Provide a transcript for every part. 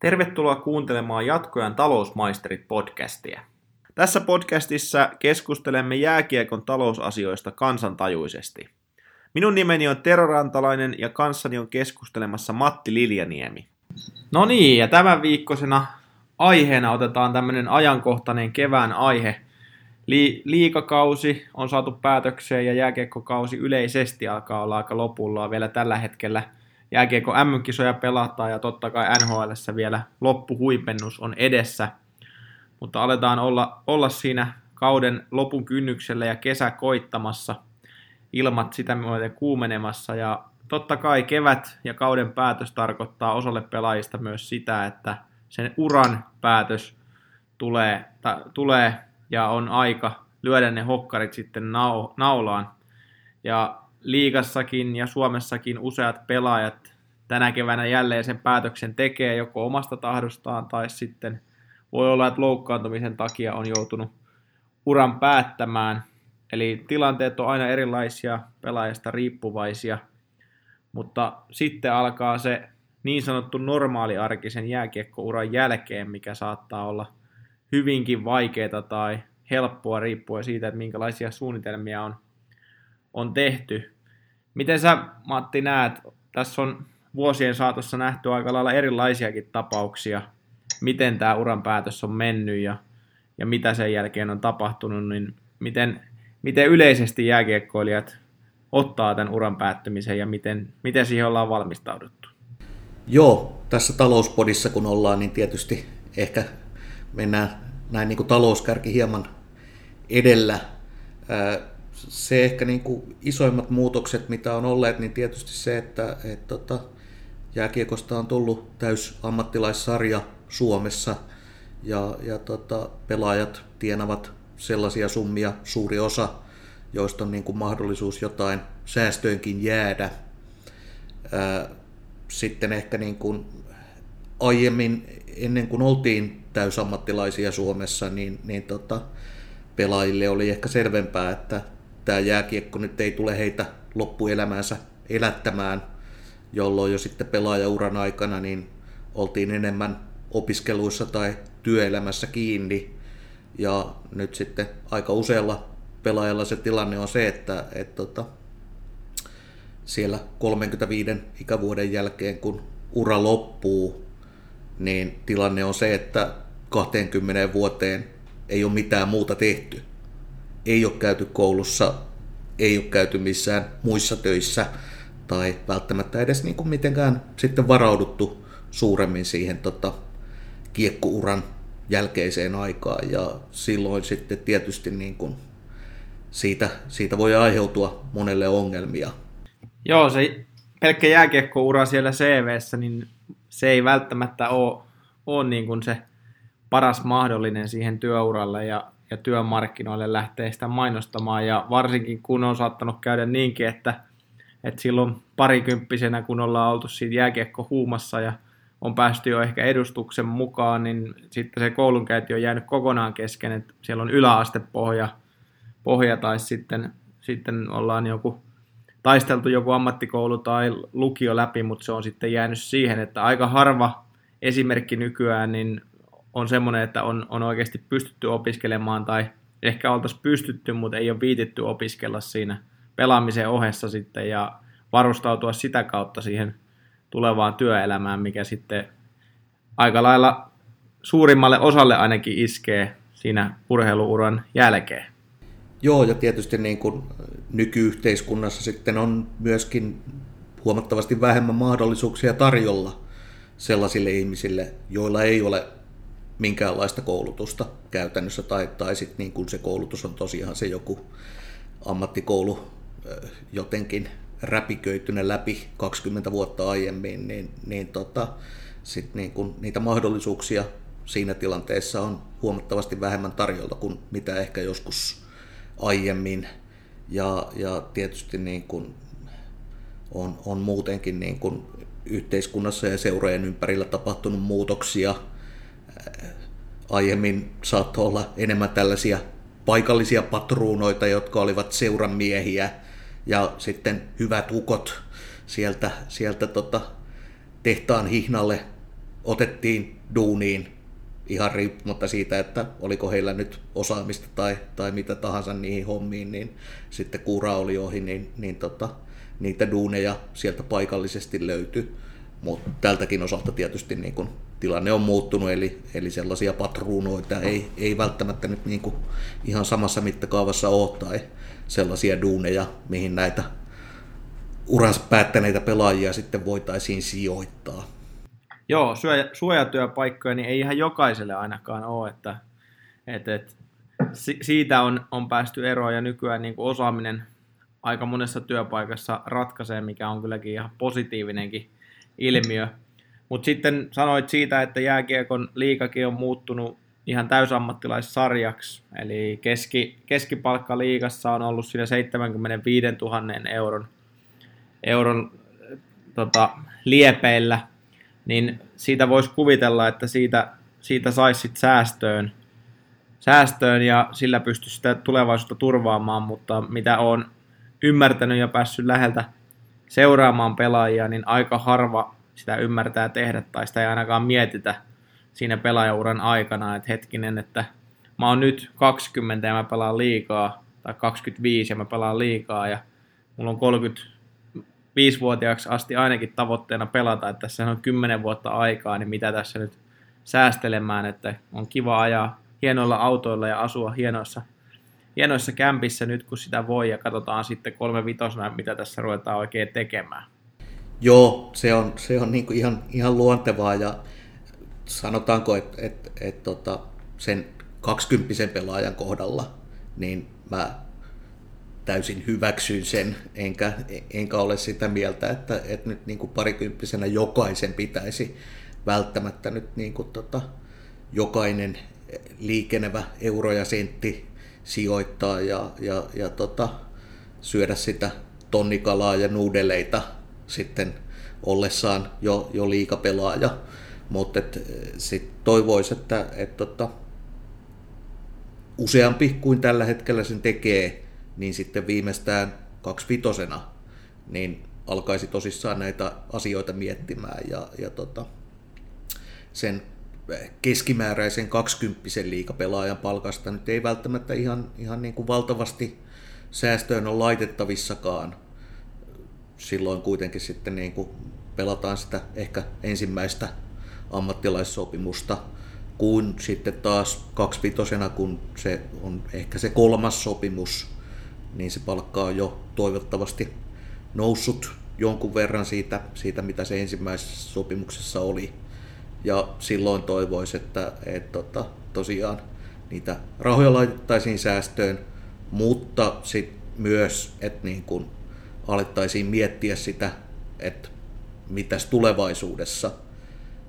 Tervetuloa kuuntelemaan Jatkojan talousmaisterit podcastia. Tässä podcastissa keskustelemme jääkiekon talousasioista kansantajuisesti. Minun nimeni on Tero Rantalainen ja kanssani on keskustelemassa Matti Liljaniemi. No niin, ja tämän viikkoisena aiheena otetaan tämmöinen ajankohtainen kevään aihe. Li- liikakausi on saatu päätökseen ja jääkiekkokausi yleisesti alkaa olla aika lopulla vielä tällä hetkellä – jääkiekko M-kisoja pelataan ja totta kai NHL vielä loppuhuipennus on edessä. Mutta aletaan olla, olla siinä kauden lopun kynnyksellä ja kesä koittamassa, ilmat sitä myöten kuumenemassa ja totta kai kevät ja kauden päätös tarkoittaa osalle pelaajista myös sitä, että sen uran päätös tulee, ta, tulee ja on aika lyödä ne hokkarit sitten nau, naulaan. Ja liigassakin ja Suomessakin useat pelaajat tänä keväänä jälleen sen päätöksen tekee joko omasta tahdostaan tai sitten voi olla, että loukkaantumisen takia on joutunut uran päättämään. Eli tilanteet on aina erilaisia, pelaajasta riippuvaisia, mutta sitten alkaa se niin sanottu normaaliarkisen jääkiekkouran jälkeen, mikä saattaa olla hyvinkin vaikeaa tai helppoa riippuen siitä, että minkälaisia suunnitelmia on, on tehty. Miten sä, Matti, näet, tässä on vuosien saatossa nähty aika lailla erilaisiakin tapauksia, miten tämä uran päätös on mennyt ja, ja mitä sen jälkeen on tapahtunut, niin miten, miten yleisesti jääkiekkoilijat ottaa tämän uran päättymisen ja miten, miten siihen ollaan valmistauduttu? Joo, tässä talouspodissa kun ollaan, niin tietysti ehkä mennään näin niin kuin talouskärki hieman edellä se ehkä niin kuin isoimmat muutokset, mitä on olleet, niin tietysti se, että et, tota, jääkiekosta on tullut täys ammattilaissarja Suomessa ja, ja tota, pelaajat tienavat sellaisia summia, suuri osa, joista on niin kuin mahdollisuus jotain säästöönkin jäädä. Ää, sitten ehkä niin kuin aiemmin, ennen kuin oltiin täysammattilaisia Suomessa, niin, niin tota, pelaajille oli ehkä selvempää, että tämä jääkiekko nyt ei tule heitä loppuelämäänsä elättämään, jolloin jo sitten pelaajauran aikana niin oltiin enemmän opiskeluissa tai työelämässä kiinni. Ja nyt sitten aika usealla pelaajalla se tilanne on se, että, että, tota, siellä 35 ikävuoden jälkeen, kun ura loppuu, niin tilanne on se, että 20 vuoteen ei ole mitään muuta tehty ei ole käyty koulussa, ei ole käyty missään muissa töissä tai välttämättä edes niin kuin mitenkään sitten varauduttu suuremmin siihen tota, kiekkouran jälkeiseen aikaan ja silloin sitten tietysti niin kuin siitä, siitä voi aiheutua monelle ongelmia. Joo, se pelkkä jääkiekkoura siellä CVssä, niin se ei välttämättä ole, ole niin kuin se paras mahdollinen siihen työuralle ja ja työmarkkinoille lähtee sitä mainostamaan. Ja varsinkin kun on saattanut käydä niinkin, että, että silloin parikymppisenä, kun ollaan oltu siinä jääkiekko huumassa ja on päästy jo ehkä edustuksen mukaan, niin sitten se koulunkäynti on jäänyt kokonaan kesken, että siellä on yläastepohja pohja, tai sitten, sitten ollaan joku taisteltu joku ammattikoulu tai lukio läpi, mutta se on sitten jäänyt siihen, että aika harva esimerkki nykyään niin on semmoinen, että on, on oikeasti pystytty opiskelemaan tai ehkä oltaisiin pystytty, mutta ei ole viititty opiskella siinä pelaamisen ohessa sitten ja varustautua sitä kautta siihen tulevaan työelämään, mikä sitten aika lailla suurimmalle osalle ainakin iskee siinä urheiluuran jälkeen. Joo, ja tietysti niin kuin nykyyhteiskunnassa sitten on myöskin huomattavasti vähemmän mahdollisuuksia tarjolla sellaisille ihmisille, joilla ei ole minkäänlaista koulutusta käytännössä, tai, tai sitten niin kun se koulutus on tosiaan se joku ammattikoulu jotenkin räpiköitynä läpi 20 vuotta aiemmin, niin, niin tota, sit niin kun niitä mahdollisuuksia siinä tilanteessa on huomattavasti vähemmän tarjolla kuin mitä ehkä joskus aiemmin. Ja, ja tietysti niin kun on, on muutenkin niin kun yhteiskunnassa ja seurojen ympärillä tapahtunut muutoksia – aiemmin saattoi olla enemmän tällaisia paikallisia patruunoita, jotka olivat seuran miehiä ja sitten hyvät ukot sieltä, sieltä tota, tehtaan hihnalle otettiin duuniin ihan riippumatta siitä, että oliko heillä nyt osaamista tai, tai mitä tahansa niihin hommiin, niin sitten kuura oli ohi, niin, niin tota, niitä duuneja sieltä paikallisesti löytyi. Mutta tältäkin osalta tietysti niin kun tilanne on muuttunut, eli, eli sellaisia patruunoita ei, ei välttämättä nyt niin ihan samassa mittakaavassa ole, tai sellaisia duuneja, mihin näitä uransa päättäneitä pelaajia sitten voitaisiin sijoittaa. Joo, suojatyöpaikkoja niin ei ihan jokaiselle ainakaan ole, että, että, että siitä on, on päästy eroon ja nykyään niin kuin osaaminen aika monessa työpaikassa ratkaisee, mikä on kylläkin ihan positiivinenkin ilmiö. Mutta sitten sanoit siitä, että jääkiekon liikakin on muuttunut ihan täysammattilaissarjaksi, eli keski, keskipalkka liigassa on ollut siinä 75 000 euron, euron tota, liepeillä, niin siitä voisi kuvitella, että siitä, siitä saisi säästöön, säästöön ja sillä pystyisi sitä tulevaisuutta turvaamaan, mutta mitä on ymmärtänyt ja päässyt läheltä seuraamaan pelaajia, niin aika harva sitä ymmärtää tehdä tai sitä ei ainakaan mietitä siinä pelaajauran aikana, että hetkinen, että mä oon nyt 20 ja mä pelaan liikaa, tai 25 ja mä pelaan liikaa, ja mulla on 35-vuotiaaksi asti ainakin tavoitteena pelata, että tässä on 10 vuotta aikaa, niin mitä tässä nyt säästelemään, että on kiva ajaa hienoilla autoilla ja asua hienoissa, hienoissa kämpissä nyt, kun sitä voi, ja katsotaan sitten kolme vitosena, mitä tässä ruvetaan oikein tekemään. Joo, se on, se on niin ihan, ihan luontevaa ja sanotaanko, että et, et, tota, sen 20 pelaajan kohdalla, niin mä täysin hyväksyn sen, enkä, enkä ole sitä mieltä, että, että nyt niin kuin parikymppisenä jokaisen pitäisi välttämättä nyt niin kuin tota, jokainen liikenevä euro ja sentti sijoittaa ja, ja, ja tota, syödä sitä tonnikalaa ja nuudeleita sitten ollessaan jo, jo liikapelaaja. Mutta sitten toivoisi, että et, tota, useampi kuin tällä hetkellä sen tekee, niin sitten viimeistään kaksivitosena niin alkaisi tosissaan näitä asioita miettimään ja, ja tota, sen keskimääräisen 20 liikapelaajan palkasta nyt ei välttämättä ihan, ihan niin kuin valtavasti säästöön on laitettavissakaan. Silloin kuitenkin sitten niin kuin pelataan sitä ehkä ensimmäistä ammattilaissopimusta, kuin sitten taas kaksivitosena, kun se on ehkä se kolmas sopimus, niin se palkka on jo toivottavasti noussut jonkun verran siitä, siitä mitä se ensimmäisessä sopimuksessa oli. Ja silloin toivoisi, että, että tota, tosiaan niitä rahoja laitettaisiin säästöön, mutta sitten myös, että niin kun alettaisiin miettiä sitä, että mitäs tulevaisuudessa.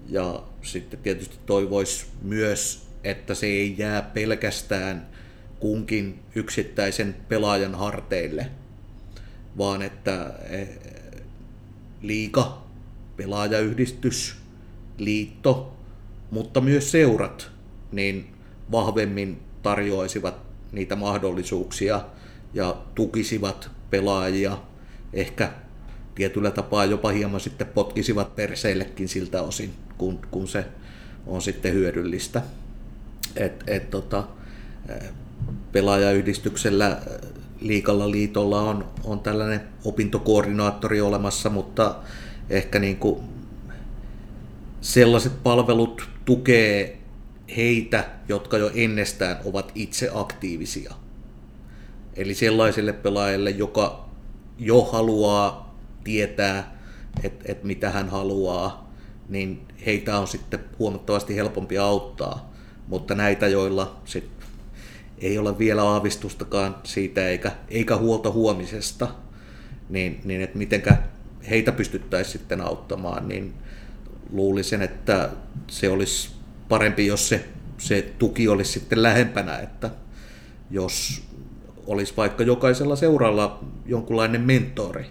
Ja sitten tietysti toivoisi myös, että se ei jää pelkästään kunkin yksittäisen pelaajan harteille, vaan että e, liika, pelaajayhdistys, liitto, mutta myös seurat, niin vahvemmin tarjoaisivat niitä mahdollisuuksia ja tukisivat pelaajia ehkä tietyllä tapaa jopa hieman sitten potkisivat perseillekin siltä osin, kun, kun se on sitten hyödyllistä. Et, et, tota, pelaajayhdistyksellä liikalla liitolla on, on tällainen opintokoordinaattori olemassa, mutta ehkä niin kuin sellaiset palvelut tukee heitä, jotka jo ennestään ovat itse aktiivisia. Eli sellaiselle pelaajalle, joka jo haluaa tietää, että et mitä hän haluaa, niin heitä on sitten huomattavasti helpompi auttaa. Mutta näitä, joilla sit ei ole vielä aavistustakaan siitä eikä, eikä huolta huomisesta, niin, niin että mitenkä heitä pystyttäisiin sitten auttamaan, niin luulisin, että se olisi parempi, jos se, se tuki olisi sitten lähempänä, että jos olisi vaikka jokaisella seuralla jonkunlainen mentori,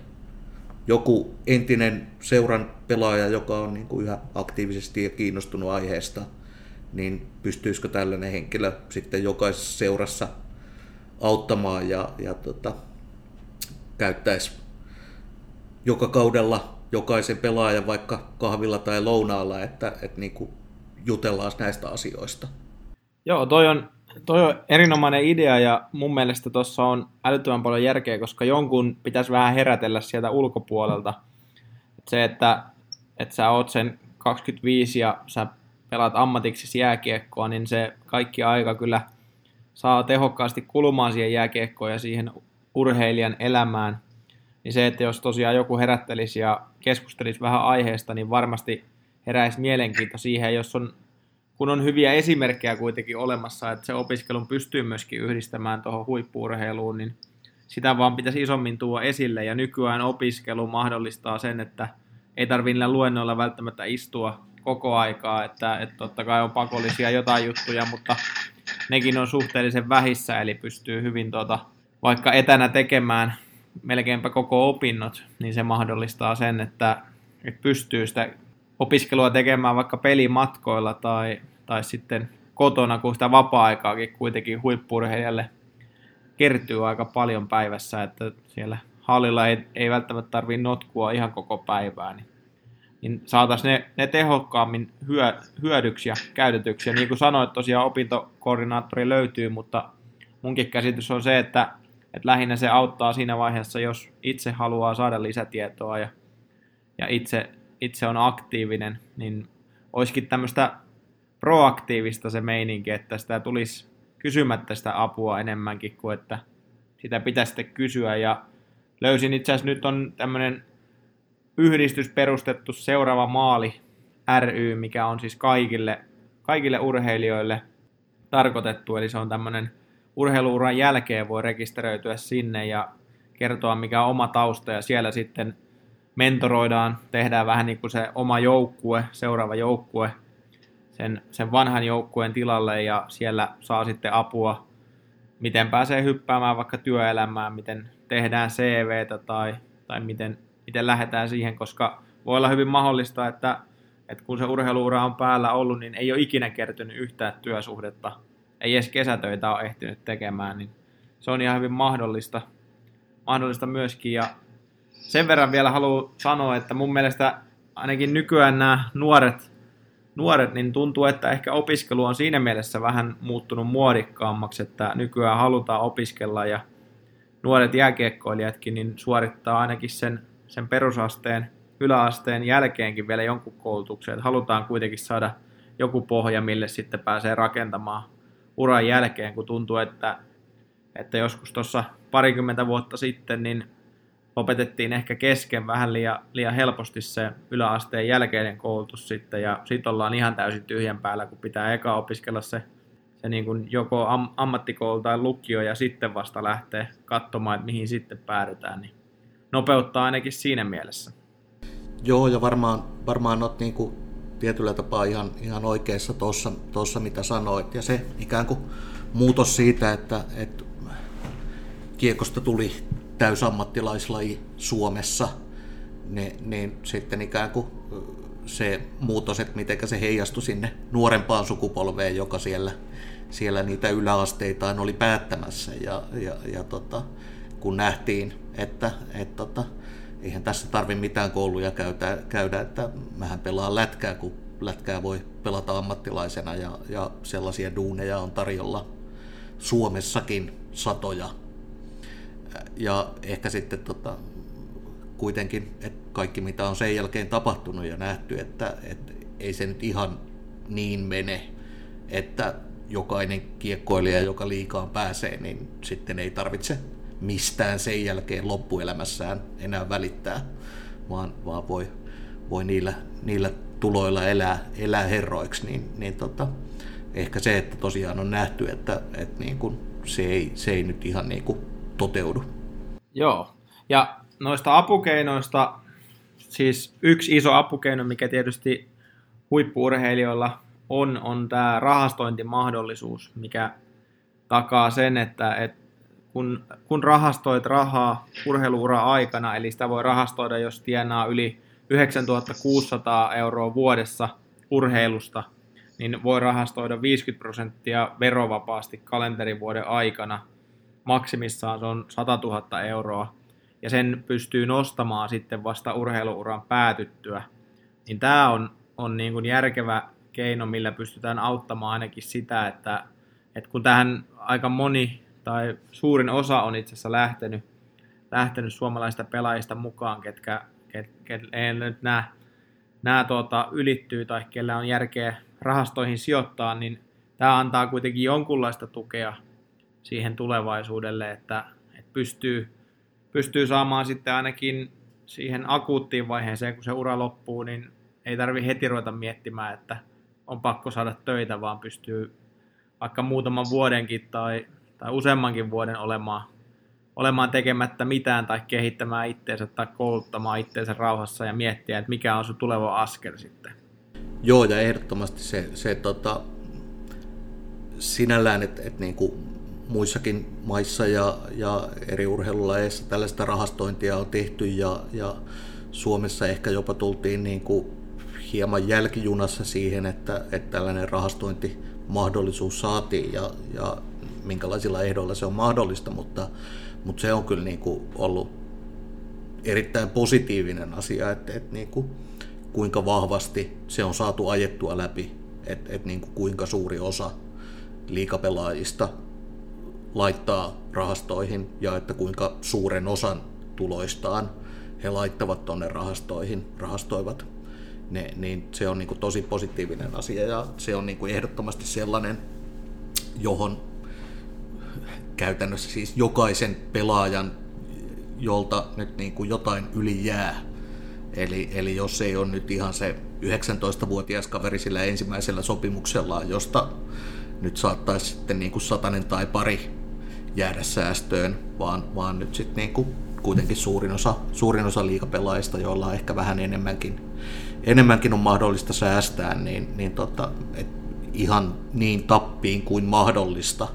joku entinen seuran pelaaja, joka on niin kuin yhä aktiivisesti ja kiinnostunut aiheesta, niin pystyisikö tällainen henkilö sitten jokaisessa seurassa auttamaan ja, ja tota, käyttäisi joka kaudella jokaisen pelaajan vaikka kahvilla tai lounaalla, että, että niin kuin jutellaan näistä asioista. Joo, toi on, toi on erinomainen idea ja mun mielestä tuossa on älyttömän paljon järkeä, koska jonkun pitäisi vähän herätellä sieltä ulkopuolelta. Et se, että, että sä oot sen 25 ja sä pelaat ammatiksi jääkiekkoa, niin se kaikki aika kyllä saa tehokkaasti kulumaan siihen jääkiekkoon ja siihen urheilijan elämään. Niin se, että jos tosiaan joku herättelisi ja keskustelisi vähän aiheesta, niin varmasti heräisi mielenkiinto siihen, jos on, kun on hyviä esimerkkejä kuitenkin olemassa, että se opiskelun pystyy myöskin yhdistämään tuohon huippuurheiluun, niin sitä vaan pitäisi isommin tuoda esille, ja nykyään opiskelu mahdollistaa sen, että ei tarvitse niillä luennoilla välttämättä istua koko aikaa, että, että totta kai on pakollisia jotain juttuja, mutta nekin on suhteellisen vähissä, eli pystyy hyvin tuota, vaikka etänä tekemään melkeinpä koko opinnot, niin se mahdollistaa sen, että, että pystyy sitä opiskelua tekemään vaikka pelimatkoilla tai, tai sitten kotona, kun sitä vapaa-aikaakin kuitenkin huippurheilijalle kertyy aika paljon päivässä, että siellä hallilla ei, ei välttämättä tarvitse notkua ihan koko päivää, niin, niin saataisiin ne, ne tehokkaammin hyö, hyödyksi ja käytetyksi. Ja niin kuin sanoit, tosiaan opintokoordinaattori löytyy, mutta munkin käsitys on se, että, että lähinnä se auttaa siinä vaiheessa, jos itse haluaa saada lisätietoa ja, ja itse itse on aktiivinen, niin olisikin tämmöistä proaktiivista se meininki, että sitä tulisi kysymättä sitä apua enemmänkin kuin että sitä pitäisi sitten kysyä. Ja löysin itse asiassa nyt on tämmöinen yhdistys perustettu Seuraava Maali ry, mikä on siis kaikille, kaikille urheilijoille tarkoitettu, eli se on tämmöinen urheiluuran jälkeen voi rekisteröityä sinne ja kertoa mikä on oma tausta ja siellä sitten mentoroidaan, tehdään vähän niin kuin se oma joukkue, seuraava joukkue sen, sen vanhan joukkueen tilalle ja siellä saa sitten apua, miten pääsee hyppäämään vaikka työelämään, miten tehdään CVtä tai, tai miten, miten lähdetään siihen, koska voi olla hyvin mahdollista, että, että kun se urheiluura on päällä ollut, niin ei ole ikinä kertynyt yhtään työsuhdetta, ei edes kesätöitä ole ehtinyt tekemään, niin se on ihan hyvin mahdollista, mahdollista myöskin. Ja sen verran vielä haluan sanoa, että mun mielestä ainakin nykyään nämä nuoret, nuoret, niin tuntuu, että ehkä opiskelu on siinä mielessä vähän muuttunut muodikkaammaksi, että nykyään halutaan opiskella ja nuoret jääkiekkoilijatkin niin suorittaa ainakin sen, sen perusasteen, yläasteen jälkeenkin vielä jonkun koulutuksen, että halutaan kuitenkin saada joku pohja, mille sitten pääsee rakentamaan uran jälkeen, kun tuntuu, että, että joskus tuossa parikymmentä vuotta sitten, niin lopetettiin ehkä kesken vähän liian, liian helposti se yläasteen jälkeinen koulutus sitten, ja sitten ollaan ihan täysin tyhjän päällä, kun pitää eka opiskella se, se niin kuin joko am, ammattikoulu tai lukio, ja sitten vasta lähtee katsomaan, että mihin sitten päädytään, niin nopeuttaa ainakin siinä mielessä. Joo, ja varmaan, varmaan olet niin kuin tietyllä tapaa ihan, ihan oikeassa tuossa, mitä sanoit, ja se ikään kuin muutos siitä, että, että kiekosta tuli täysammattilaislaji Suomessa, ne, niin sitten ikään kuin se muutos, että miten se heijastui sinne nuorempaan sukupolveen, joka siellä, siellä niitä yläasteitaan oli päättämässä. Ja, ja, ja tota, kun nähtiin, että et tota, eihän tässä tarvi mitään kouluja käydä, käydä, että mähän pelaan lätkää, kun lätkää voi pelata ammattilaisena ja, ja sellaisia duuneja on tarjolla Suomessakin satoja ja ehkä sitten tota, kuitenkin, että kaikki mitä on sen jälkeen tapahtunut ja nähty, että, että ei se nyt ihan niin mene, että jokainen kiekkoilija, joka liikaan pääsee, niin sitten ei tarvitse mistään sen jälkeen loppuelämässään enää välittää, vaan, vaan voi, voi niillä, niillä tuloilla elää, elää herroiksi, niin, niin tota, ehkä se, että tosiaan on nähty, että, että niin kun se, ei, se ei nyt ihan niin kuin toteudu. Joo, ja noista apukeinoista, siis yksi iso apukeino, mikä tietysti huippuurheilijoilla on, on tämä rahastointimahdollisuus, mikä takaa sen, että, että kun, kun rahastoit rahaa urheiluura aikana, eli sitä voi rahastoida, jos tienaa yli 9600 euroa vuodessa urheilusta, niin voi rahastoida 50 prosenttia verovapaasti kalenterivuoden aikana – maksimissaan se on 100 000 euroa. ja sen pystyy nostamaan sitten vasta urheiluuran päätyttyä, niin tämä on, on niin kuin järkevä keino, millä pystytään auttamaan ainakin sitä, että, että kun tähän aika moni tai suurin osa on itse asiassa lähtenyt, lähtenyt suomalaista pelaajista mukaan, ketkä, ket, ket, ei nyt nämä, nämä tuota, ylittyy tai kellä on järkeä rahastoihin sijoittaa, niin tämä antaa kuitenkin jonkunlaista tukea siihen tulevaisuudelle, että, että pystyy, pystyy saamaan sitten ainakin siihen akuuttiin vaiheeseen, kun se ura loppuu, niin ei tarvi heti ruveta miettimään, että on pakko saada töitä, vaan pystyy vaikka muutaman vuodenkin tai, tai useammankin vuoden olemaan, olemaan tekemättä mitään tai kehittämään itteensä tai kouluttamaan itteensä rauhassa ja miettiä, että mikä on se tuleva askel sitten. Joo, ja ehdottomasti se, se tota, sinällään, että, että niin kuin muissakin maissa ja, ja eri urheilulajeissa tällaista rahastointia on tehty ja, ja Suomessa ehkä jopa tultiin niin kuin hieman jälkijunassa siihen, että, että tällainen rahastointimahdollisuus saatiin ja, ja minkälaisilla ehdoilla se on mahdollista, mutta, mutta se on kyllä niin kuin ollut erittäin positiivinen asia, että, että niin kuin, kuinka vahvasti se on saatu ajettua läpi, että, että niin kuin kuinka suuri osa liikapelaajista laittaa rahastoihin ja että kuinka suuren osan tuloistaan he laittavat tuonne rahastoihin, rahastoivat, ne, niin se on niin kuin tosi positiivinen asia ja se on niin kuin ehdottomasti sellainen, johon käytännössä siis jokaisen pelaajan, jolta nyt niin kuin jotain yli jää, eli, eli jos ei ole nyt ihan se 19-vuotias kaveri sillä ensimmäisellä sopimuksella, josta nyt saattaisi sitten niin kuin satanen tai pari jäädä säästöön, vaan, vaan nyt sitten niin kuitenkin suurin osa, suurin osa liikapelaajista, joilla on ehkä vähän enemmänkin, enemmänkin on mahdollista säästää, niin, niin tota, et ihan niin tappiin kuin mahdollista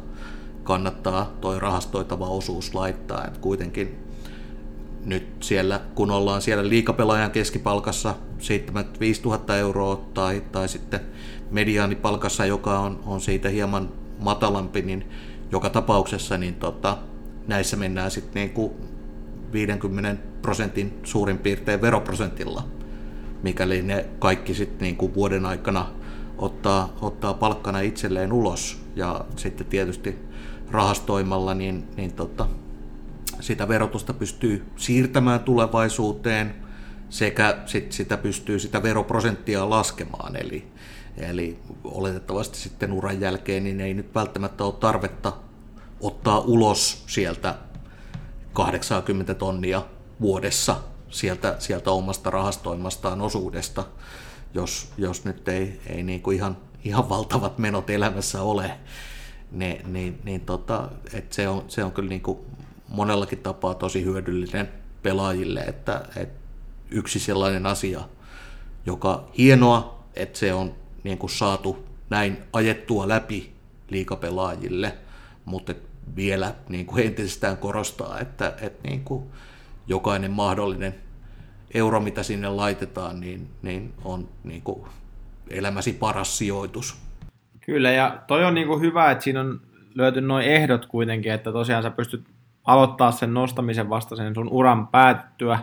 kannattaa toi rahastoitava osuus laittaa. Et kuitenkin nyt siellä, kun ollaan siellä liikapelaajan keskipalkassa 75 000 euroa tai, tai sitten mediaanipalkassa, joka on, on siitä hieman matalampi, niin joka tapauksessa niin tota, näissä mennään sitten niin kuin 50 prosentin suurin piirtein veroprosentilla, mikäli ne kaikki sitten niin kuin vuoden aikana ottaa, ottaa palkkana itselleen ulos. Ja sitten tietysti rahastoimalla niin, niin tota, sitä verotusta pystyy siirtämään tulevaisuuteen sekä sit sitä pystyy sitä veroprosenttia laskemaan. Eli, eli oletettavasti sitten uran jälkeen niin ei nyt välttämättä ole tarvetta ottaa ulos sieltä 80 tonnia vuodessa sieltä, sieltä omasta rahastoimastaan osuudesta, jos, jos nyt ei, ei niin kuin ihan, ihan valtavat menot elämässä ole. Ne, niin, niin tota, et se, on, se on kyllä niin kuin monellakin tapaa tosi hyödyllinen pelaajille, että, että yksi sellainen asia, joka hienoa, että se on niin kuin saatu näin ajettua läpi liikapelaajille, mutta vielä niin kuin entisestään korostaa, että, että niin kuin jokainen mahdollinen euro, mitä sinne laitetaan, niin, niin on niin kuin elämäsi paras sijoitus. Kyllä, ja toi on niin kuin hyvä, että siinä on löyty noin ehdot kuitenkin, että tosiaan sä pystyt aloittaa sen nostamisen vasta sen sun uran päättyä.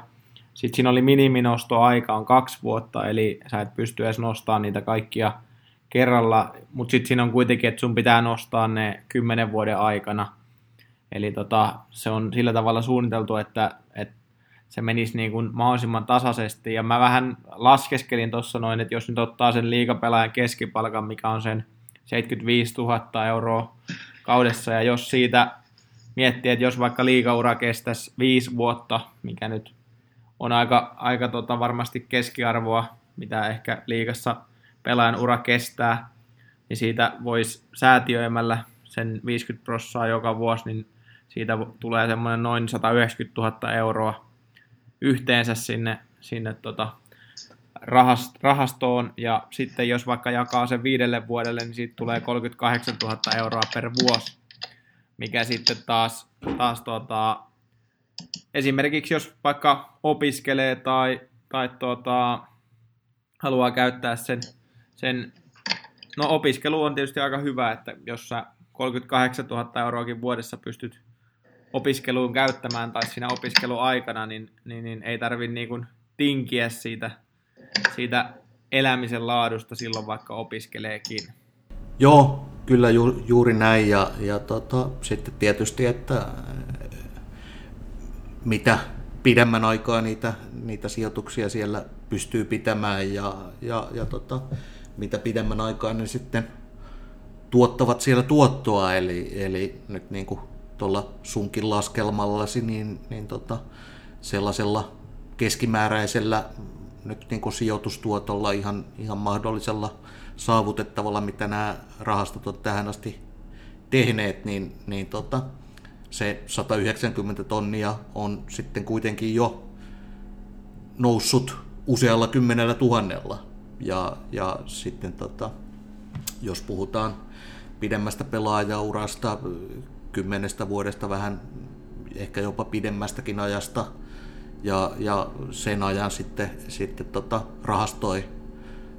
Sitten siinä oli miniminostoaika on kaksi vuotta, eli sä et pysty edes nostamaan niitä kaikkia kerralla, mutta sitten siinä on kuitenkin, että sun pitää nostaa ne kymmenen vuoden aikana. Eli tota, se on sillä tavalla suunniteltu, että, että se menisi niin kuin mahdollisimman tasaisesti. Ja mä vähän laskeskelin tuossa noin, että jos nyt ottaa sen liikapelaajan keskipalkan, mikä on sen 75 000 euroa kaudessa, ja jos siitä miettii, että jos vaikka liikaura kestäisi viisi vuotta, mikä nyt on aika, aika tota varmasti keskiarvoa, mitä ehkä liikassa pelaajan ura kestää, niin siitä voisi säätiöimällä sen 50 prossaa joka vuosi, niin siitä tulee semmoinen noin 190 000 euroa yhteensä sinne, sinne tota rahastoon, ja sitten jos vaikka jakaa sen viidelle vuodelle, niin siitä tulee 38 000 euroa per vuosi, mikä sitten taas, taas tota, esimerkiksi jos vaikka opiskelee tai, tai tota, haluaa käyttää sen sen, no opiskelu on tietysti aika hyvä, että jos sä 38 000 euroakin vuodessa pystyt opiskeluun käyttämään tai siinä opiskeluaikana, niin, niin, niin ei tarvitse niin tinkiä siitä, siitä elämisen laadusta silloin, vaikka opiskeleekin. Joo, kyllä ju, juuri näin. Ja, ja tota, sitten tietysti, että mitä pidemmän aikaa niitä, niitä sijoituksia siellä pystyy pitämään ja, ja, ja tota, mitä pidemmän aikaa ne sitten tuottavat siellä tuottoa, eli, eli nyt niin kuin tuolla sunkin laskelmallasi, niin, niin tota, sellaisella keskimääräisellä nyt niin kuin sijoitustuotolla ihan, ihan mahdollisella saavutettavalla, mitä nämä rahastot on tähän asti tehneet, niin, niin tota, se 190 tonnia on sitten kuitenkin jo noussut usealla kymmenellä tuhannella. Ja, ja sitten tota, jos puhutaan pidemmästä pelaajaurasta, kymmenestä vuodesta vähän ehkä jopa pidemmästäkin ajasta, ja, ja sen ajan sitten, sitten tota, rahastoi,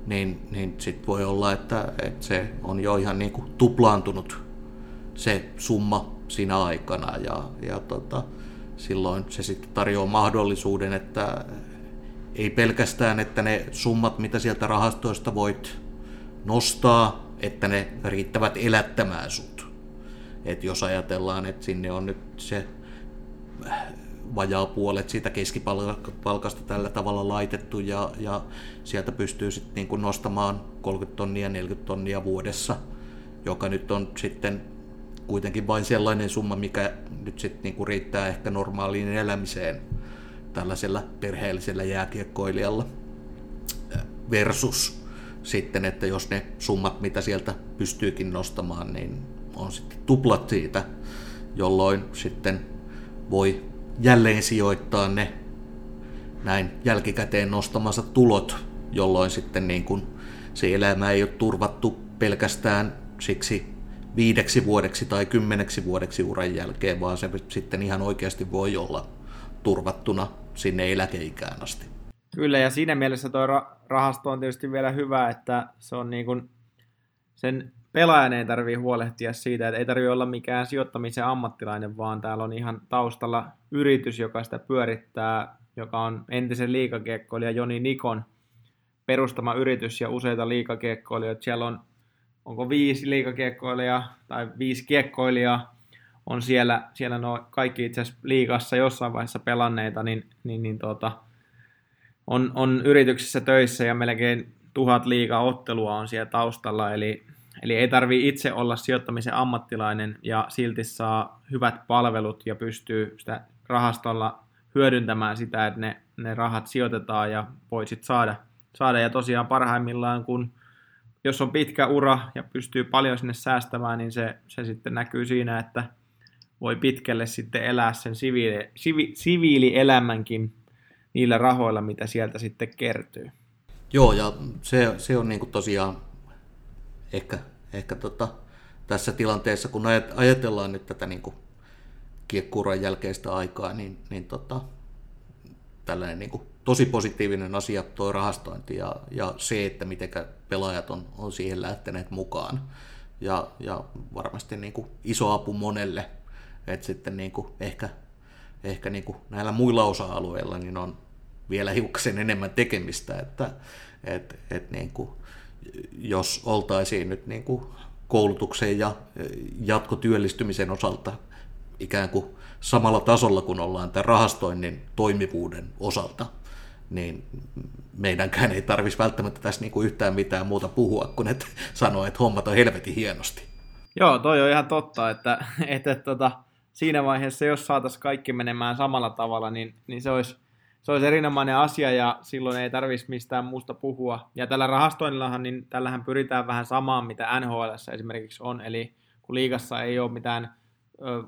niin, niin sitten voi olla, että, että se on jo ihan niin kuin tuplaantunut se summa siinä aikana ja, ja tota, silloin se sitten tarjoaa mahdollisuuden, että ei pelkästään, että ne summat, mitä sieltä rahastoista voit nostaa, että ne riittävät elättämään sut. Et jos ajatellaan, että sinne on nyt se vajaa puolet siitä keskipalkasta tällä tavalla laitettu ja, ja sieltä pystyy sitten niin kuin nostamaan 30 tonnia, 40 tonnia vuodessa, joka nyt on sitten kuitenkin vain sellainen summa, mikä nyt sitten niin kuin riittää ehkä normaaliin elämiseen tällaisella perheellisellä jääkiekkoilijalla. Versus sitten, että jos ne summat, mitä sieltä pystyykin nostamaan, niin on sitten tuplat siitä, jolloin sitten voi jälleen sijoittaa ne näin jälkikäteen nostamansa tulot, jolloin sitten niin kuin se elämä ei ole turvattu pelkästään siksi viideksi vuodeksi tai kymmeneksi vuodeksi uran jälkeen, vaan se sitten ihan oikeasti voi olla turvattuna sinne eläkeikään asti. Kyllä, ja siinä mielessä tuo rahasto on tietysti vielä hyvä, että se on niin kuin sen pelaajan ei tarvitse huolehtia siitä, että ei tarvitse olla mikään sijoittamisen ammattilainen, vaan täällä on ihan taustalla yritys, joka sitä pyörittää, joka on entisen liikakiekkoilija Joni Nikon perustama yritys ja useita liikakiekkoilijoita. Siellä on, onko viisi liikakiekkoilijaa tai viisi kiekkoilijaa on siellä, siellä no kaikki itse asiassa liikassa jossain vaiheessa pelanneita, niin, niin, niin tuota, on, on yrityksissä töissä ja melkein tuhat liiga-ottelua on siellä taustalla, eli Eli ei tarvi itse olla sijoittamisen ammattilainen ja silti saa hyvät palvelut ja pystyy sitä rahastolla hyödyntämään sitä, että ne, ne rahat sijoitetaan ja voisit saada, saada. Ja tosiaan parhaimmillaan, kun jos on pitkä ura ja pystyy paljon sinne säästämään, niin se, se sitten näkyy siinä, että voi pitkälle sitten elää sen siviili, sivi, siviilielämänkin niillä rahoilla, mitä sieltä sitten kertyy. Joo, ja se, se on niin tosiaan ehkä, ehkä tota, tässä tilanteessa, kun ajatellaan nyt tätä niin kiekkuuran jälkeistä aikaa, niin, niin tota, tällainen niin kuin, tosi positiivinen asia tuo rahastointi ja, ja se, että miten pelaajat on, on siihen lähteneet mukaan. Ja, ja varmasti niin kuin, iso apu monelle, että sitten niin kuin, ehkä, ehkä niin kuin, näillä muilla osa-alueilla niin on vielä hiukkasen enemmän tekemistä, että et, et, niin kuin, jos oltaisiin nyt niin kuin koulutuksen ja jatkotyöllistymisen osalta ikään kuin samalla tasolla kuin ollaan tämän rahastoinnin toimivuuden osalta, niin meidänkään ei tarvitsisi välttämättä tässä niin kuin yhtään mitään muuta puhua, kuin että sanoa, että hommat on helvetin hienosti. Joo, toi on ihan totta, että, että, että tota, siinä vaiheessa, jos saataisiin kaikki menemään samalla tavalla, niin, niin se olisi se olisi erinomainen asia ja silloin ei tarvitsisi mistään muusta puhua. Ja tällä rahastoinnillahan, niin tällähän pyritään vähän samaan, mitä NHL esimerkiksi on. Eli kun liigassa ei ole mitään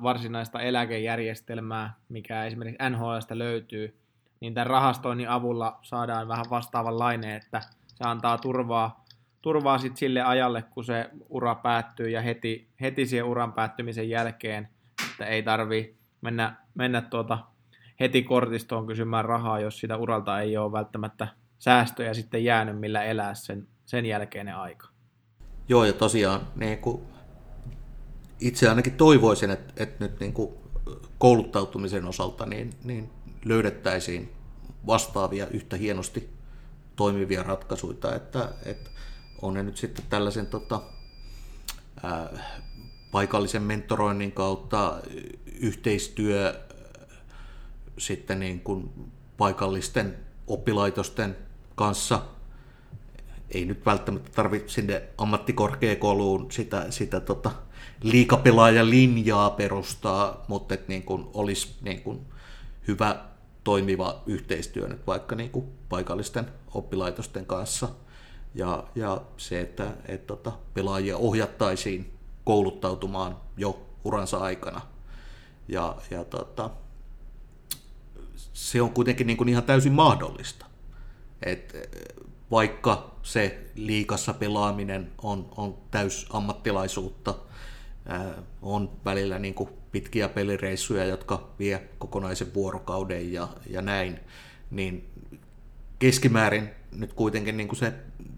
varsinaista eläkejärjestelmää, mikä esimerkiksi NHLstä löytyy, niin tämän rahastoinnin avulla saadaan vähän vastaavanlainen, että se antaa turvaa, turvaa sit sille ajalle, kun se ura päättyy ja heti, heti siihen uran päättymisen jälkeen, että ei tarvi mennä, mennä tuota heti kortistoon kysymään rahaa, jos sitä uralta ei ole välttämättä säästöjä sitten jäänyt, millä elää sen, sen jälkeinen aika. Joo, ja tosiaan niin kuin itse ainakin toivoisin, että, että nyt niin kuin kouluttautumisen osalta niin, niin löydettäisiin vastaavia yhtä hienosti toimivia ratkaisuja, että, että on ne nyt sitten tällaisen tota, ää, paikallisen mentoroinnin kautta yhteistyö sitten niin kuin paikallisten oppilaitosten kanssa. Ei nyt välttämättä tarvitse sinne ammattikorkeakouluun sitä, sitä tota liikapelaajalinjaa perustaa, mutta että niin kuin olisi niin kuin hyvä toimiva yhteistyö nyt vaikka niin kuin paikallisten oppilaitosten kanssa. Ja, ja se, että et tota, pelaajia ohjattaisiin kouluttautumaan jo uransa aikana. Ja, ja tota, se on kuitenkin niin kuin ihan täysin mahdollista. Et vaikka se liikassa pelaaminen on, on täys ammattilaisuutta, on välillä niin kuin pitkiä pelireissuja, jotka vie kokonaisen vuorokauden ja, ja näin, niin keskimäärin nyt kuitenkin niin kuin se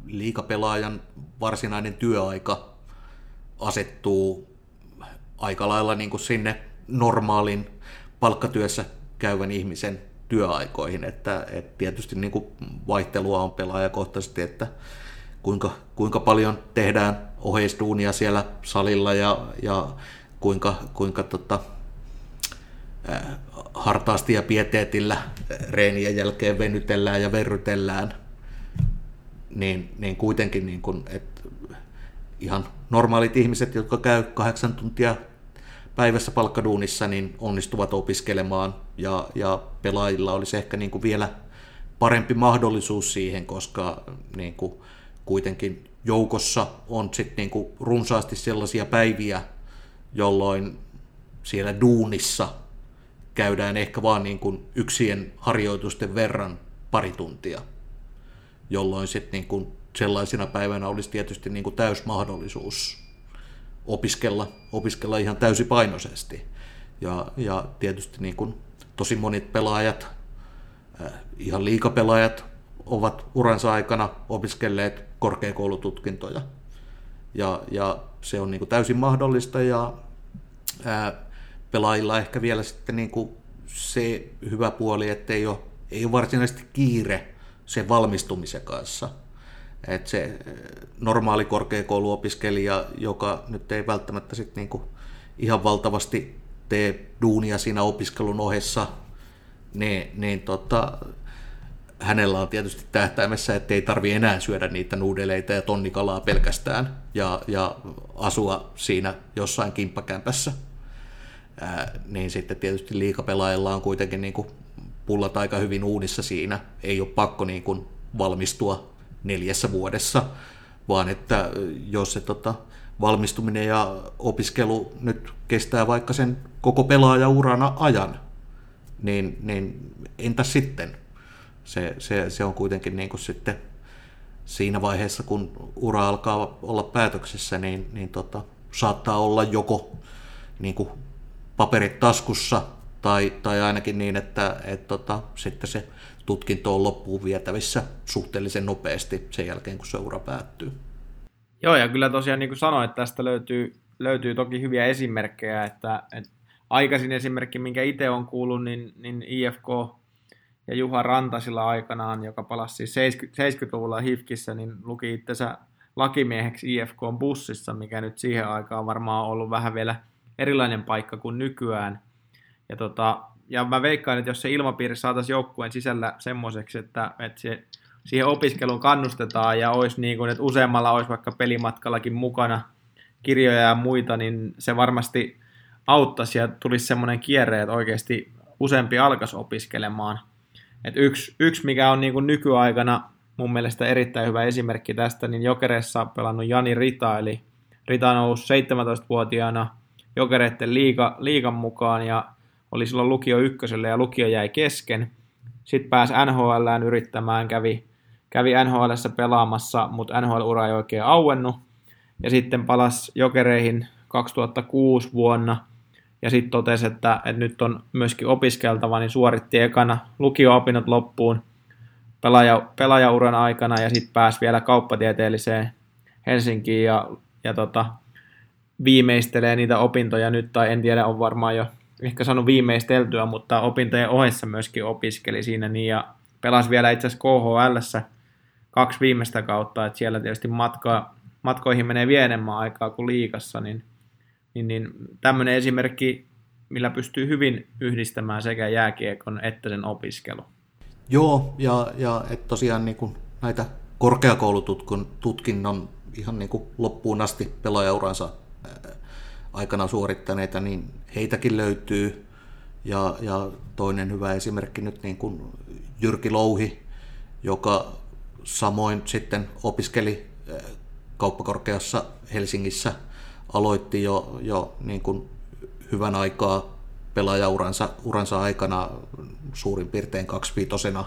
liikapelaajan varsinainen työaika asettuu aika lailla niin kuin sinne normaalin palkkatyössä käyvän ihmisen työaikoihin, että, että tietysti niin kuin vaihtelua on pelaajakohtaisesti, että kuinka, kuinka paljon tehdään oheisduunia siellä salilla ja, ja kuinka, kuinka tota, äh, hartaasti ja pieteetillä reenien jälkeen venytellään ja verrytellään, niin, niin kuitenkin niin kuin, että ihan normaalit ihmiset, jotka käy kahdeksan tuntia päivässä palkkaduunissa, niin onnistuvat opiskelemaan ja, ja pelaajilla olisi ehkä niin kuin vielä parempi mahdollisuus siihen, koska niin kuin kuitenkin joukossa on sitten niin kuin runsaasti sellaisia päiviä, jolloin siellä duunissa käydään ehkä vaan niin kuin yksien harjoitusten verran pari tuntia, jolloin sitten niin kuin sellaisina päivänä olisi tietysti niin kuin täysmahdollisuus opiskella, opiskella ihan täysipainoisesti. Ja, ja tietysti niin kuin tosi monet pelaajat, äh, ihan liikapelaajat, ovat uransa aikana opiskelleet korkeakoulututkintoja. Ja, ja se on niin kuin täysin mahdollista ja ää, pelaajilla ehkä vielä sitten niin kuin se hyvä puoli, että ei ole, ei ole varsinaisesti kiire sen valmistumisen kanssa. Että se normaali korkeakouluopiskelija, joka nyt ei välttämättä sit niin kuin ihan valtavasti tee duunia siinä opiskelun ohessa, niin, niin tota, hänellä on tietysti tähtäimessä, että ei tarvi enää syödä niitä nuudeleita ja tonnikalaa pelkästään ja, ja asua siinä jossain kimppakämpässä. Ää, niin sitten tietysti liikapelaajilla on kuitenkin niin kuin pullat aika hyvin uunissa siinä. Ei ole pakko niin kuin valmistua neljässä vuodessa, vaan että jos se tota, valmistuminen ja opiskelu nyt kestää vaikka sen koko pelaajaurana ajan, niin, niin entäs sitten? Se, se, se on kuitenkin niin kuin sitten siinä vaiheessa, kun ura alkaa olla päätöksessä, niin, niin tota, saattaa olla joko niin kuin paperit taskussa tai, tai ainakin niin, että et tota, sitten se tutkinto on loppuun vietävissä suhteellisen nopeasti sen jälkeen, kun se ura päättyy. Joo, ja kyllä tosiaan niin kuin sanoin, että tästä löytyy, löytyy toki hyviä esimerkkejä, että, että aikaisin esimerkki, minkä itse on kuullut, niin, niin IFK ja Juha Rantasilla aikanaan, joka palasi siis 70-luvulla HIFKissä, niin luki itsensä lakimieheksi IFK bussissa, mikä nyt siihen aikaan varmaan ollut vähän vielä erilainen paikka kuin nykyään. Ja, tota, ja mä veikkaan, että jos se ilmapiiri saataisiin joukkueen sisällä semmoiseksi, että, että se, siihen opiskeluun kannustetaan ja olisi niin kuin, että useammalla olisi vaikka pelimatkallakin mukana kirjoja ja muita, niin se varmasti auttaisi ja tulisi semmoinen kierre, että oikeasti useampi alkaisi opiskelemaan – et yksi, yksi, mikä on niin kuin nykyaikana mun mielestä erittäin hyvä esimerkki tästä, niin Jokereessa pelannut Jani Rita, eli Rita nousi 17-vuotiaana Jokereiden liiga, liigan mukaan ja oli silloin lukio ykköselle ja lukio jäi kesken. Sitten pääsi NHLään yrittämään, kävi, kävi NHLssä pelaamassa, mutta NHL-ura ei oikein auennut. Ja sitten palasi Jokereihin 2006 vuonna – ja sitten totesi, että, että nyt on myöskin opiskeltava, niin suoritti ekana lukio-opinnot loppuun pelaaja, pelaajauran aikana ja sitten pääsi vielä kauppatieteelliseen Helsinkiin ja, ja tota, viimeistelee niitä opintoja nyt, tai en tiedä, on varmaan jo ehkä saanut viimeisteltyä, mutta opintojen ohessa myöskin opiskeli siinä niin, ja pelasi vielä itse asiassa KHL kaksi viimeistä kautta, että siellä tietysti matka, matkoihin menee vielä enemmän aikaa kuin liikassa, niin, niin, niin tämmöinen esimerkki, millä pystyy hyvin yhdistämään sekä jääkiekon että sen opiskelu. Joo, ja, ja et tosiaan niin kuin näitä korkeakoulututkinnon ihan niin kuin loppuun asti pelaajauransa aikana suorittaneita, niin heitäkin löytyy. Ja, ja toinen hyvä esimerkki nyt niin kuin Jyrki Louhi, joka samoin sitten opiskeli kauppakorkeassa Helsingissä, aloitti jo, jo niin kuin hyvän aikaa pelaajauransa uransa aikana suurin piirtein kaksiviitosena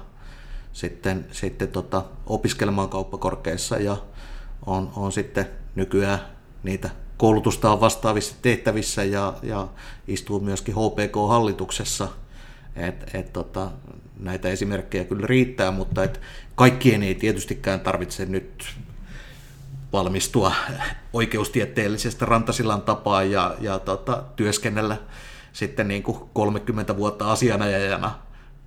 sitten, sitten tota, opiskelemaan kauppakorkeassa ja on, on sitten nykyään niitä koulutusta on vastaavissa tehtävissä ja, ja istuu myöskin HPK-hallituksessa. Et, et tota, näitä esimerkkejä kyllä riittää, mutta et kaikkien ei tietystikään tarvitse nyt valmistua oikeustieteellisestä rantasilan tapaa ja, ja tota, työskennellä sitten niin kuin 30 vuotta asianajajana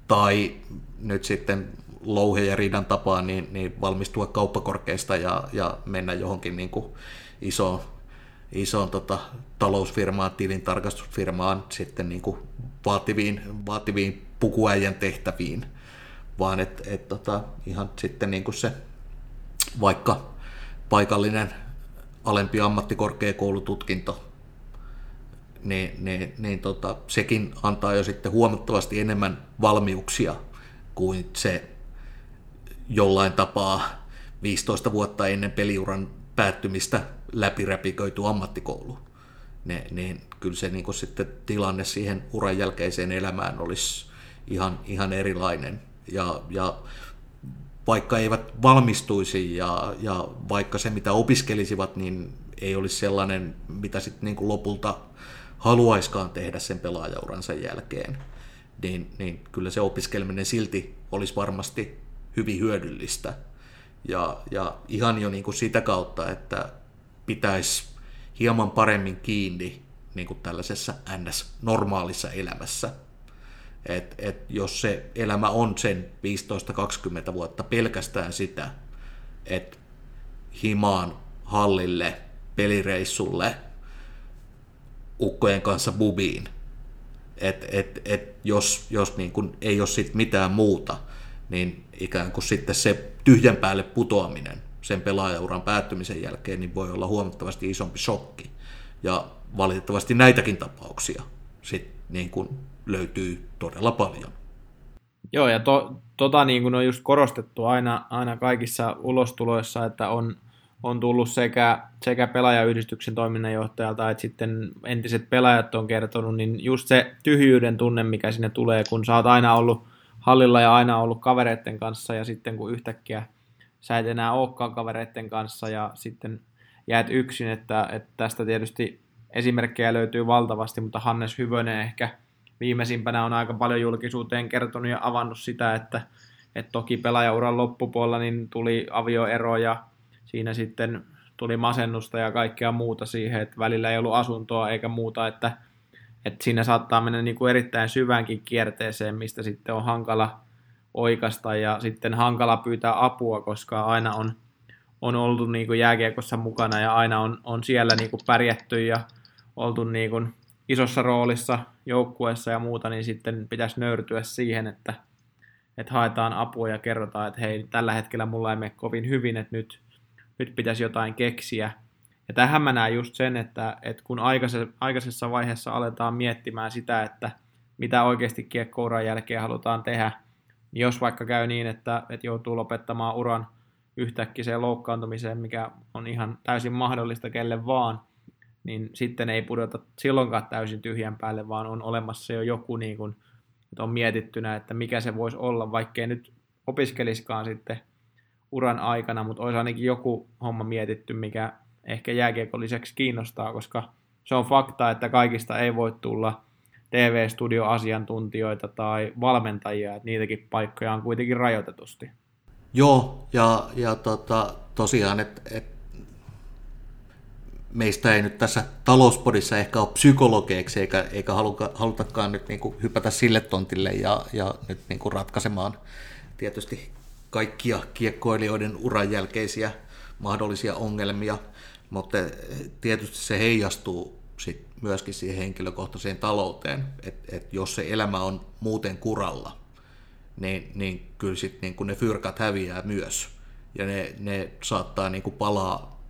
tai nyt sitten louhe ja riidan tapaa niin, niin valmistua kauppakorkeista ja, ja mennä johonkin niin kuin isoon, isoon tota, talousfirmaan, tilintarkastusfirmaan sitten niin kuin vaativiin, vaativiin pukuäijän tehtäviin, vaan että et, tota, ihan sitten niin kuin se vaikka paikallinen alempi ammattikorkeakoulututkinto, niin, niin, niin tota, sekin antaa jo sitten huomattavasti enemmän valmiuksia kuin se jollain tapaa 15 vuotta ennen peliuran päättymistä läpiräpiköity ammattikoulu. Ne, niin kyllä se niin sitten tilanne siihen uran jälkeiseen elämään olisi ihan, ihan erilainen. Ja, ja vaikka eivät valmistuisi ja, ja vaikka se mitä opiskelisivat, niin ei olisi sellainen, mitä sitten niin lopulta haluaiskaan tehdä sen pelaajauransa jälkeen, niin, niin kyllä se opiskeleminen silti olisi varmasti hyvin hyödyllistä. Ja, ja ihan jo niin kuin sitä kautta, että pitäisi hieman paremmin kiinni niin kuin tällaisessa NS-normaalissa elämässä. Et, et jos se elämä on sen 15-20 vuotta pelkästään sitä, että himaan hallille, pelireissulle, ukkojen kanssa bubiin, että et, et jos, jos niin kun ei ole sit mitään muuta, niin ikään kuin sitten se tyhjän päälle putoaminen sen pelaajauran päättymisen jälkeen niin voi olla huomattavasti isompi shokki. Ja valitettavasti näitäkin tapauksia sit niin kuin löytyy todella paljon. Joo, ja to, tota niin kuin on just korostettu aina, aina kaikissa ulostuloissa, että on, on tullut sekä, sekä pelaajayhdistyksen toiminnanjohtajalta että sitten entiset pelaajat on kertonut, niin just se tyhjyyden tunne, mikä sinne tulee, kun sä oot aina ollut hallilla ja aina ollut kavereiden kanssa ja sitten kun yhtäkkiä sä et enää olekaan kavereiden kanssa ja sitten jäät yksin, että, että tästä tietysti esimerkkejä löytyy valtavasti, mutta Hannes Hyvönen ehkä viimeisimpänä on aika paljon julkisuuteen kertonut ja avannut sitä, että, että toki pelaajauran loppupuolella niin tuli avioero ja siinä sitten tuli masennusta ja kaikkea muuta siihen, että välillä ei ollut asuntoa eikä muuta, että että siinä saattaa mennä niin kuin erittäin syväänkin kierteeseen, mistä sitten on hankala oikasta ja sitten hankala pyytää apua, koska aina on, on oltu niin kuin jääkiekossa mukana ja aina on, on siellä niin kuin pärjätty ja oltu niin kuin isossa roolissa joukkueessa ja muuta, niin sitten pitäisi nöyrtyä siihen, että, että haetaan apua ja kerrotaan, että hei, tällä hetkellä mulla ei mene kovin hyvin, että nyt, nyt pitäisi jotain keksiä. Ja tähän mä näen just sen, että, että kun aikaisessa vaiheessa aletaan miettimään sitä, että mitä oikeasti kiekkouran jälkeen halutaan tehdä, niin jos vaikka käy niin, että, että joutuu lopettamaan uran yhtäkkiseen loukkaantumiseen, mikä on ihan täysin mahdollista kelle vaan, niin sitten ei pudota silloinkaan täysin tyhjän päälle, vaan on olemassa jo joku, niin kuin, että on mietittynä, että mikä se voisi olla, vaikkei nyt opiskeliskaan sitten uran aikana, mutta olisi ainakin joku homma mietitty, mikä ehkä jääkiekon lisäksi kiinnostaa, koska se on fakta, että kaikista ei voi tulla TV-studioasiantuntijoita tai valmentajia, että niitäkin paikkoja on kuitenkin rajoitetusti. Joo, ja, ja tota, tosiaan, että et, meistä ei nyt tässä talouspodissa ehkä ole psykologeiksi eikä, eikä haluka, halutakaan nyt niin kuin hypätä sille tontille ja, ja nyt niin kuin ratkaisemaan tietysti kaikkia kiekkoilijoiden uran jälkeisiä mahdollisia ongelmia, mutta tietysti se heijastuu sit myöskin siihen henkilökohtaiseen talouteen, että et jos se elämä on muuten kuralla, niin, niin kyllä sitten niin ne fyrkat häviää myös. Ja ne, ne saattaa niin kuin palaa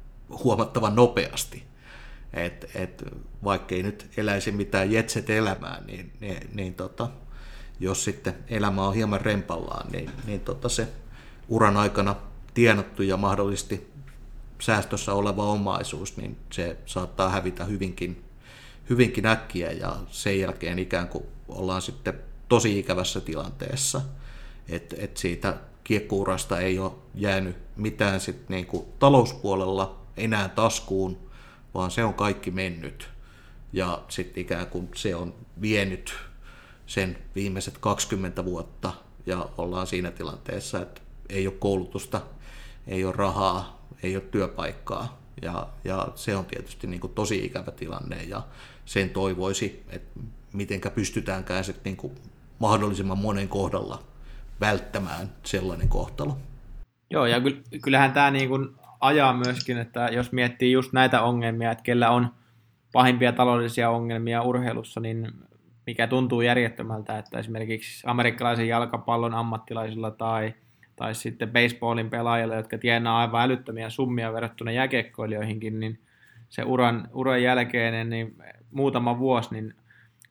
huomattavan nopeasti. Et, et, vaikka ei nyt eläisi mitään jetset elämää, niin, niin, niin tota, jos sitten elämä on hieman rempallaan, niin, niin tota se uran aikana tienattu ja mahdollisesti säästössä oleva omaisuus, niin se saattaa hävitä hyvinkin, hyvinkin äkkiä ja sen jälkeen ikään kuin ollaan sitten tosi ikävässä tilanteessa, että et siitä kiekkourasta ei ole jäänyt mitään sit niinku talouspuolella enää taskuun, vaan se on kaikki mennyt. Ja sitten ikään kuin se on vienyt sen viimeiset 20 vuotta ja ollaan siinä tilanteessa, että ei ole koulutusta, ei ole rahaa, ei ole työpaikkaa. Ja, ja se on tietysti niin kuin tosi ikävä tilanne ja sen toivoisi, että mitenkä pystytäänkään sitten niin kuin mahdollisimman monen kohdalla välttämään sellainen kohtalo. Joo, ja kyllähän tämä niin kuin ajaa myöskin, että jos miettii just näitä ongelmia, että kellä on pahimpia taloudellisia ongelmia urheilussa, niin mikä tuntuu järjettömältä, että esimerkiksi amerikkalaisen jalkapallon ammattilaisilla tai, tai sitten baseballin pelaajilla, jotka tienaa aivan älyttömiä summia verrattuna jäkekkoilijoihinkin, niin se uran, uran jälkeinen niin muutama vuosi, niin,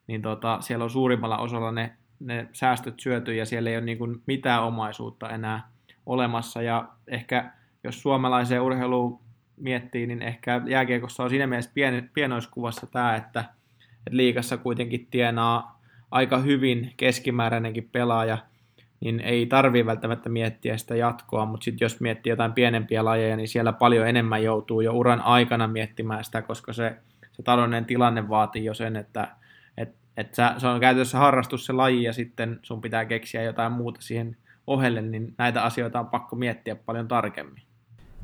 niin tota, siellä on suurimmalla osalla ne ne säästöt syöty ja siellä ei ole niin kuin mitään omaisuutta enää olemassa. Ja ehkä jos suomalaiseen urheiluun miettii, niin ehkä jääkiekossa on siinä mielessä pien, pienoiskuvassa tämä, että, että liikassa kuitenkin tienaa aika hyvin keskimääräinenkin pelaaja, niin ei tarvitse välttämättä miettiä sitä jatkoa, mutta sitten jos miettii jotain pienempiä lajeja, niin siellä paljon enemmän joutuu jo uran aikana miettimään sitä, koska se, se taloudellinen tilanne vaatii jo sen, että että se on käytössä harrastus se laji ja sitten sun pitää keksiä jotain muuta siihen ohelle, niin näitä asioita on pakko miettiä paljon tarkemmin.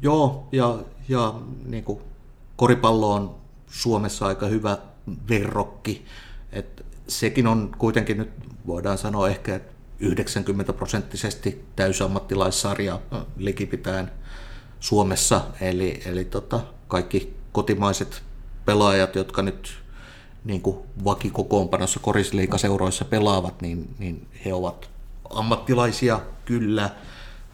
Joo, ja, ja niin kuin koripallo on Suomessa aika hyvä verrokki. Et sekin on kuitenkin nyt, voidaan sanoa ehkä, 90 prosenttisesti täysammattilaissarja likipitään Suomessa. Eli, eli tota, kaikki kotimaiset pelaajat, jotka nyt niin kuin vakikokoonpanossa korisliikaseuroissa pelaavat, niin, niin he ovat ammattilaisia kyllä,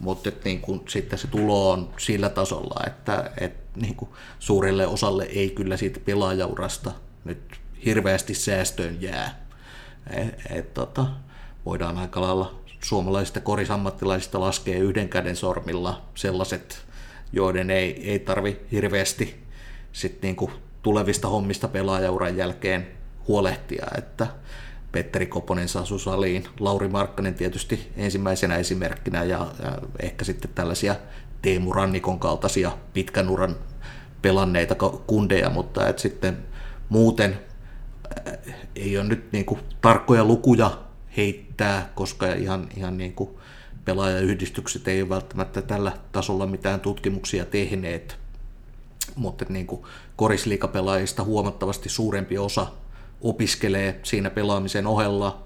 mutta et niin kuin, sitten se tulo on sillä tasolla, että et niin kuin suurelle osalle ei kyllä siitä pelaajaurasta nyt hirveästi säästöön jää. Et, et, tota, voidaan aika lailla suomalaisista korisammattilaisista laskea yhden käden sormilla sellaiset, joiden ei, ei tarvi hirveästi sit niin kuin tulevista hommista pelaajauran jälkeen huolehtia, että Petteri Koponen, Sasu Saliin, Lauri Markkanen tietysti ensimmäisenä esimerkkinä ja, ehkä sitten tällaisia Teemu Rannikon kaltaisia pitkän uran pelanneita kundeja, mutta et sitten muuten äh, ei ole nyt niin kuin tarkkoja lukuja heittää, koska ihan, ihan niin kuin pelaajayhdistykset ei ole välttämättä tällä tasolla mitään tutkimuksia tehneet. Mutta niin kuin korisliikapelaajista huomattavasti suurempi osa opiskelee siinä pelaamisen ohella,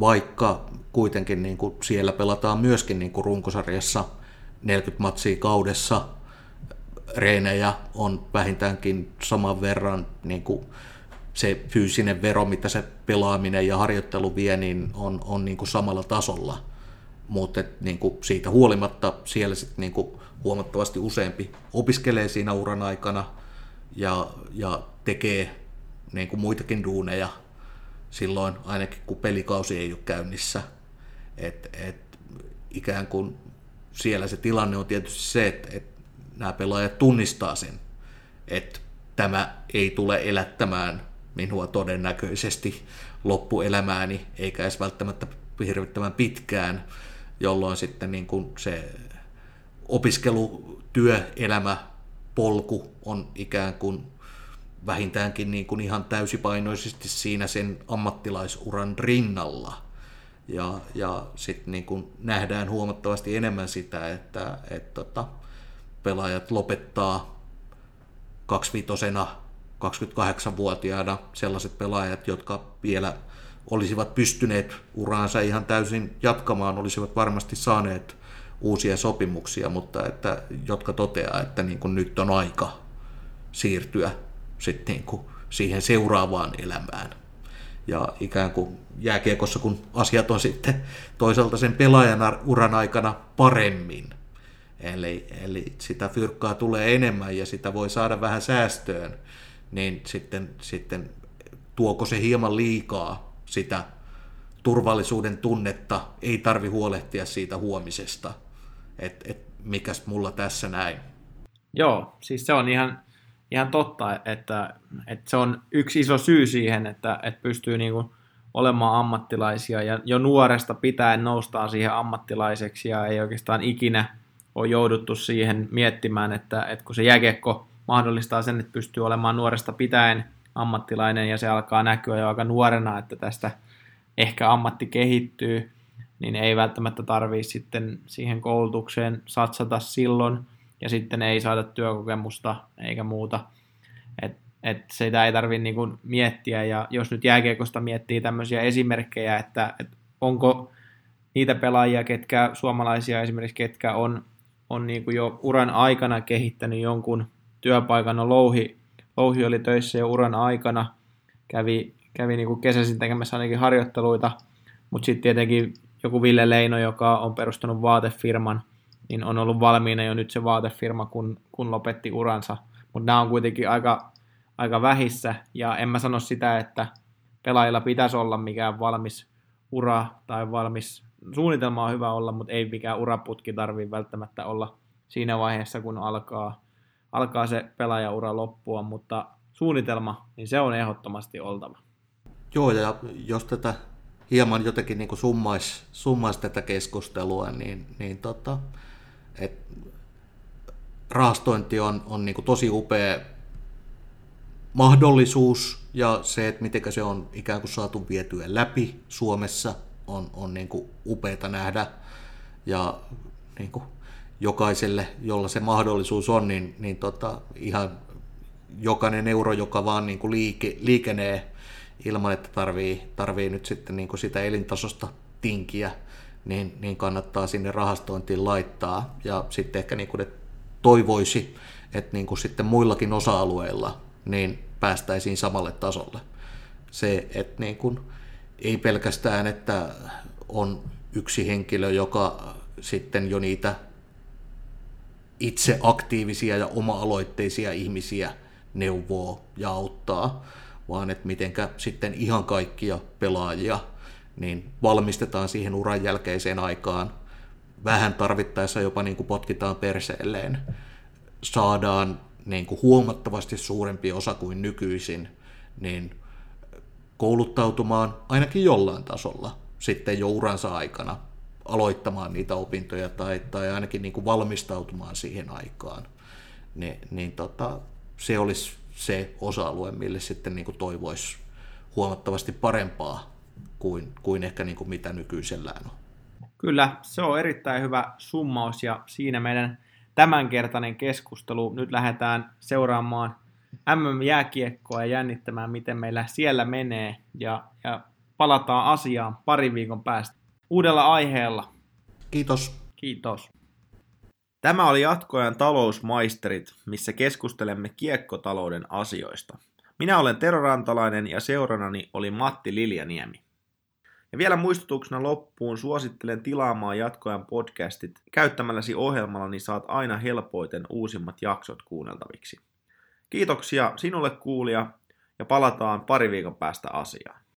vaikka kuitenkin niin kuin siellä pelataan myöskin niin kuin runkosarjassa 40 matsia kaudessa, reenejä on vähintäänkin saman verran niin kuin se fyysinen vero, mitä se pelaaminen ja harjoittelu vie, niin on, on niin kuin samalla tasolla. Mutta niin kuin siitä huolimatta siellä sitten niin kuin huomattavasti useampi opiskelee siinä uran aikana ja, ja tekee niin kuin muitakin duuneja silloin, ainakin kun pelikausi ei ole käynnissä. Et, et, ikään kuin siellä se tilanne on tietysti se, että, että nämä pelaajat tunnistaa sen, että tämä ei tule elättämään minua todennäköisesti loppuelämääni, eikä edes välttämättä hirvittävän pitkään, jolloin sitten niin kuin se opiskelu, polku on ikään kuin vähintäänkin niin kuin ihan täysipainoisesti siinä sen ammattilaisuran rinnalla. Ja, ja sitten niin nähdään huomattavasti enemmän sitä, että, että tota, pelaajat lopettaa 25 28-vuotiaana sellaiset pelaajat, jotka vielä olisivat pystyneet uraansa ihan täysin jatkamaan, olisivat varmasti saaneet uusia sopimuksia, mutta että, jotka toteaa, että niin kuin nyt on aika siirtyä sitten niin kuin siihen seuraavaan elämään. Ja ikään kuin jääkiekossa, kun asiat on sitten toisaalta sen pelaajan uran aikana paremmin, eli, eli sitä fyrkkaa tulee enemmän ja sitä voi saada vähän säästöön, niin sitten, sitten tuoko se hieman liikaa sitä turvallisuuden tunnetta, ei tarvi huolehtia siitä huomisesta, että et, mikäs mulla tässä näin. Joo, siis se on ihan, ihan totta, että, että se on yksi iso syy siihen, että, että pystyy niin kuin olemaan ammattilaisia ja jo nuoresta pitäen noustaan siihen ammattilaiseksi ja ei oikeastaan ikinä ole jouduttu siihen miettimään, että, että kun se jäkekko mahdollistaa sen, että pystyy olemaan nuoresta pitäen ammattilainen ja se alkaa näkyä jo aika nuorena, että tästä ehkä ammatti kehittyy, niin ei välttämättä tarvitse sitten siihen koulutukseen satsata silloin ja sitten ei saada työkokemusta eikä muuta. Et, et sitä ei tarvitse niinku miettiä. Ja jos nyt jääkiekosta miettii tämmöisiä esimerkkejä, että et onko niitä pelaajia, ketkä suomalaisia esimerkiksi, ketkä on, on niinku jo uran aikana kehittänyt jonkun työpaikan, no Louhi, Louhi oli töissä jo uran aikana, kävi, kävi niinku kesäisin tekemässä ainakin harjoitteluita, mutta sitten tietenkin joku Ville Leino, joka on perustanut vaatefirman, niin on ollut valmiina jo nyt se vaatefirma, kun, kun lopetti uransa. Mutta nämä on kuitenkin aika, aika vähissä, ja en mä sano sitä, että pelaajilla pitäisi olla mikään valmis ura tai valmis suunnitelma on hyvä olla, mutta ei mikään uraputki tarvitse välttämättä olla siinä vaiheessa, kun alkaa, alkaa se pelaajaura loppua, mutta suunnitelma, niin se on ehdottomasti oltava. Joo, ja jos tätä hieman jotenkin niin summaisi summais tätä keskustelua, niin, niin tota, et rahastointi on, on niin tosi upea mahdollisuus ja se, että miten se on ikään kuin saatu vietyä läpi Suomessa, on, on niin kuin upeata nähdä. Ja niin kuin jokaiselle, jolla se mahdollisuus on, niin, niin tota, ihan jokainen euro, joka vaan niin kuin liike, liikenee ilman, että tarvii, tarvii nyt sitten niin kuin sitä elintasosta tinkiä, niin, niin kannattaa sinne rahastointiin laittaa. Ja sitten ehkä niin kuin, että toivoisi, että niin kuin sitten muillakin osa-alueilla niin päästäisiin samalle tasolle. Se, että niin kuin, ei pelkästään, että on yksi henkilö, joka sitten jo niitä itse aktiivisia ja oma-aloitteisia ihmisiä neuvoo ja auttaa, vaan että mitenkä sitten ihan kaikkia pelaajia niin valmistetaan siihen uran jälkeiseen aikaan. Vähän tarvittaessa jopa niin kuin potkitaan perseelleen. Saadaan niin kuin huomattavasti suurempi osa kuin nykyisin niin kouluttautumaan ainakin jollain tasolla sitten jo uransa aikana aloittamaan niitä opintoja tai, tai ainakin niin kuin valmistautumaan siihen aikaan. Ni, niin tota, se olisi se osa-alue, mille sitten niin kuin toivoisi huomattavasti parempaa kuin, kuin ehkä niin kuin mitä nykyisellään on. Kyllä, se on erittäin hyvä summaus ja siinä meidän tämänkertainen keskustelu. Nyt lähdetään seuraamaan MM-jääkiekkoa ja jännittämään, miten meillä siellä menee ja, ja palataan asiaan parin viikon päästä uudella aiheella. Kiitos. Kiitos. Tämä oli jatkoajan talousmaisterit, missä keskustelemme kiekkotalouden asioista. Minä olen Tero Rantalainen ja seuranani oli Matti Liljaniemi. Ja vielä muistutuksena loppuun suosittelen tilaamaan jatkoajan podcastit. Käyttämälläsi ohjelmalla niin saat aina helpoiten uusimmat jaksot kuunneltaviksi. Kiitoksia sinulle kuulija ja palataan pari viikon päästä asiaan.